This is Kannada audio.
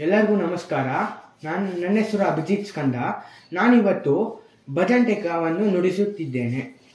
ಎಲ್ಲರಿಗೂ ನಮಸ್ಕಾರ. ನಾನು ನನ್ನ ಹೆಸರು ಅಭಿಜಿತ್ ಸ್ಕಂದ. ನಾನಿವತ್ತು ಭಜಂಟೆಕವನ್ನು ನುಡಿಸುತ್ತಿದ್ದೇನೆ.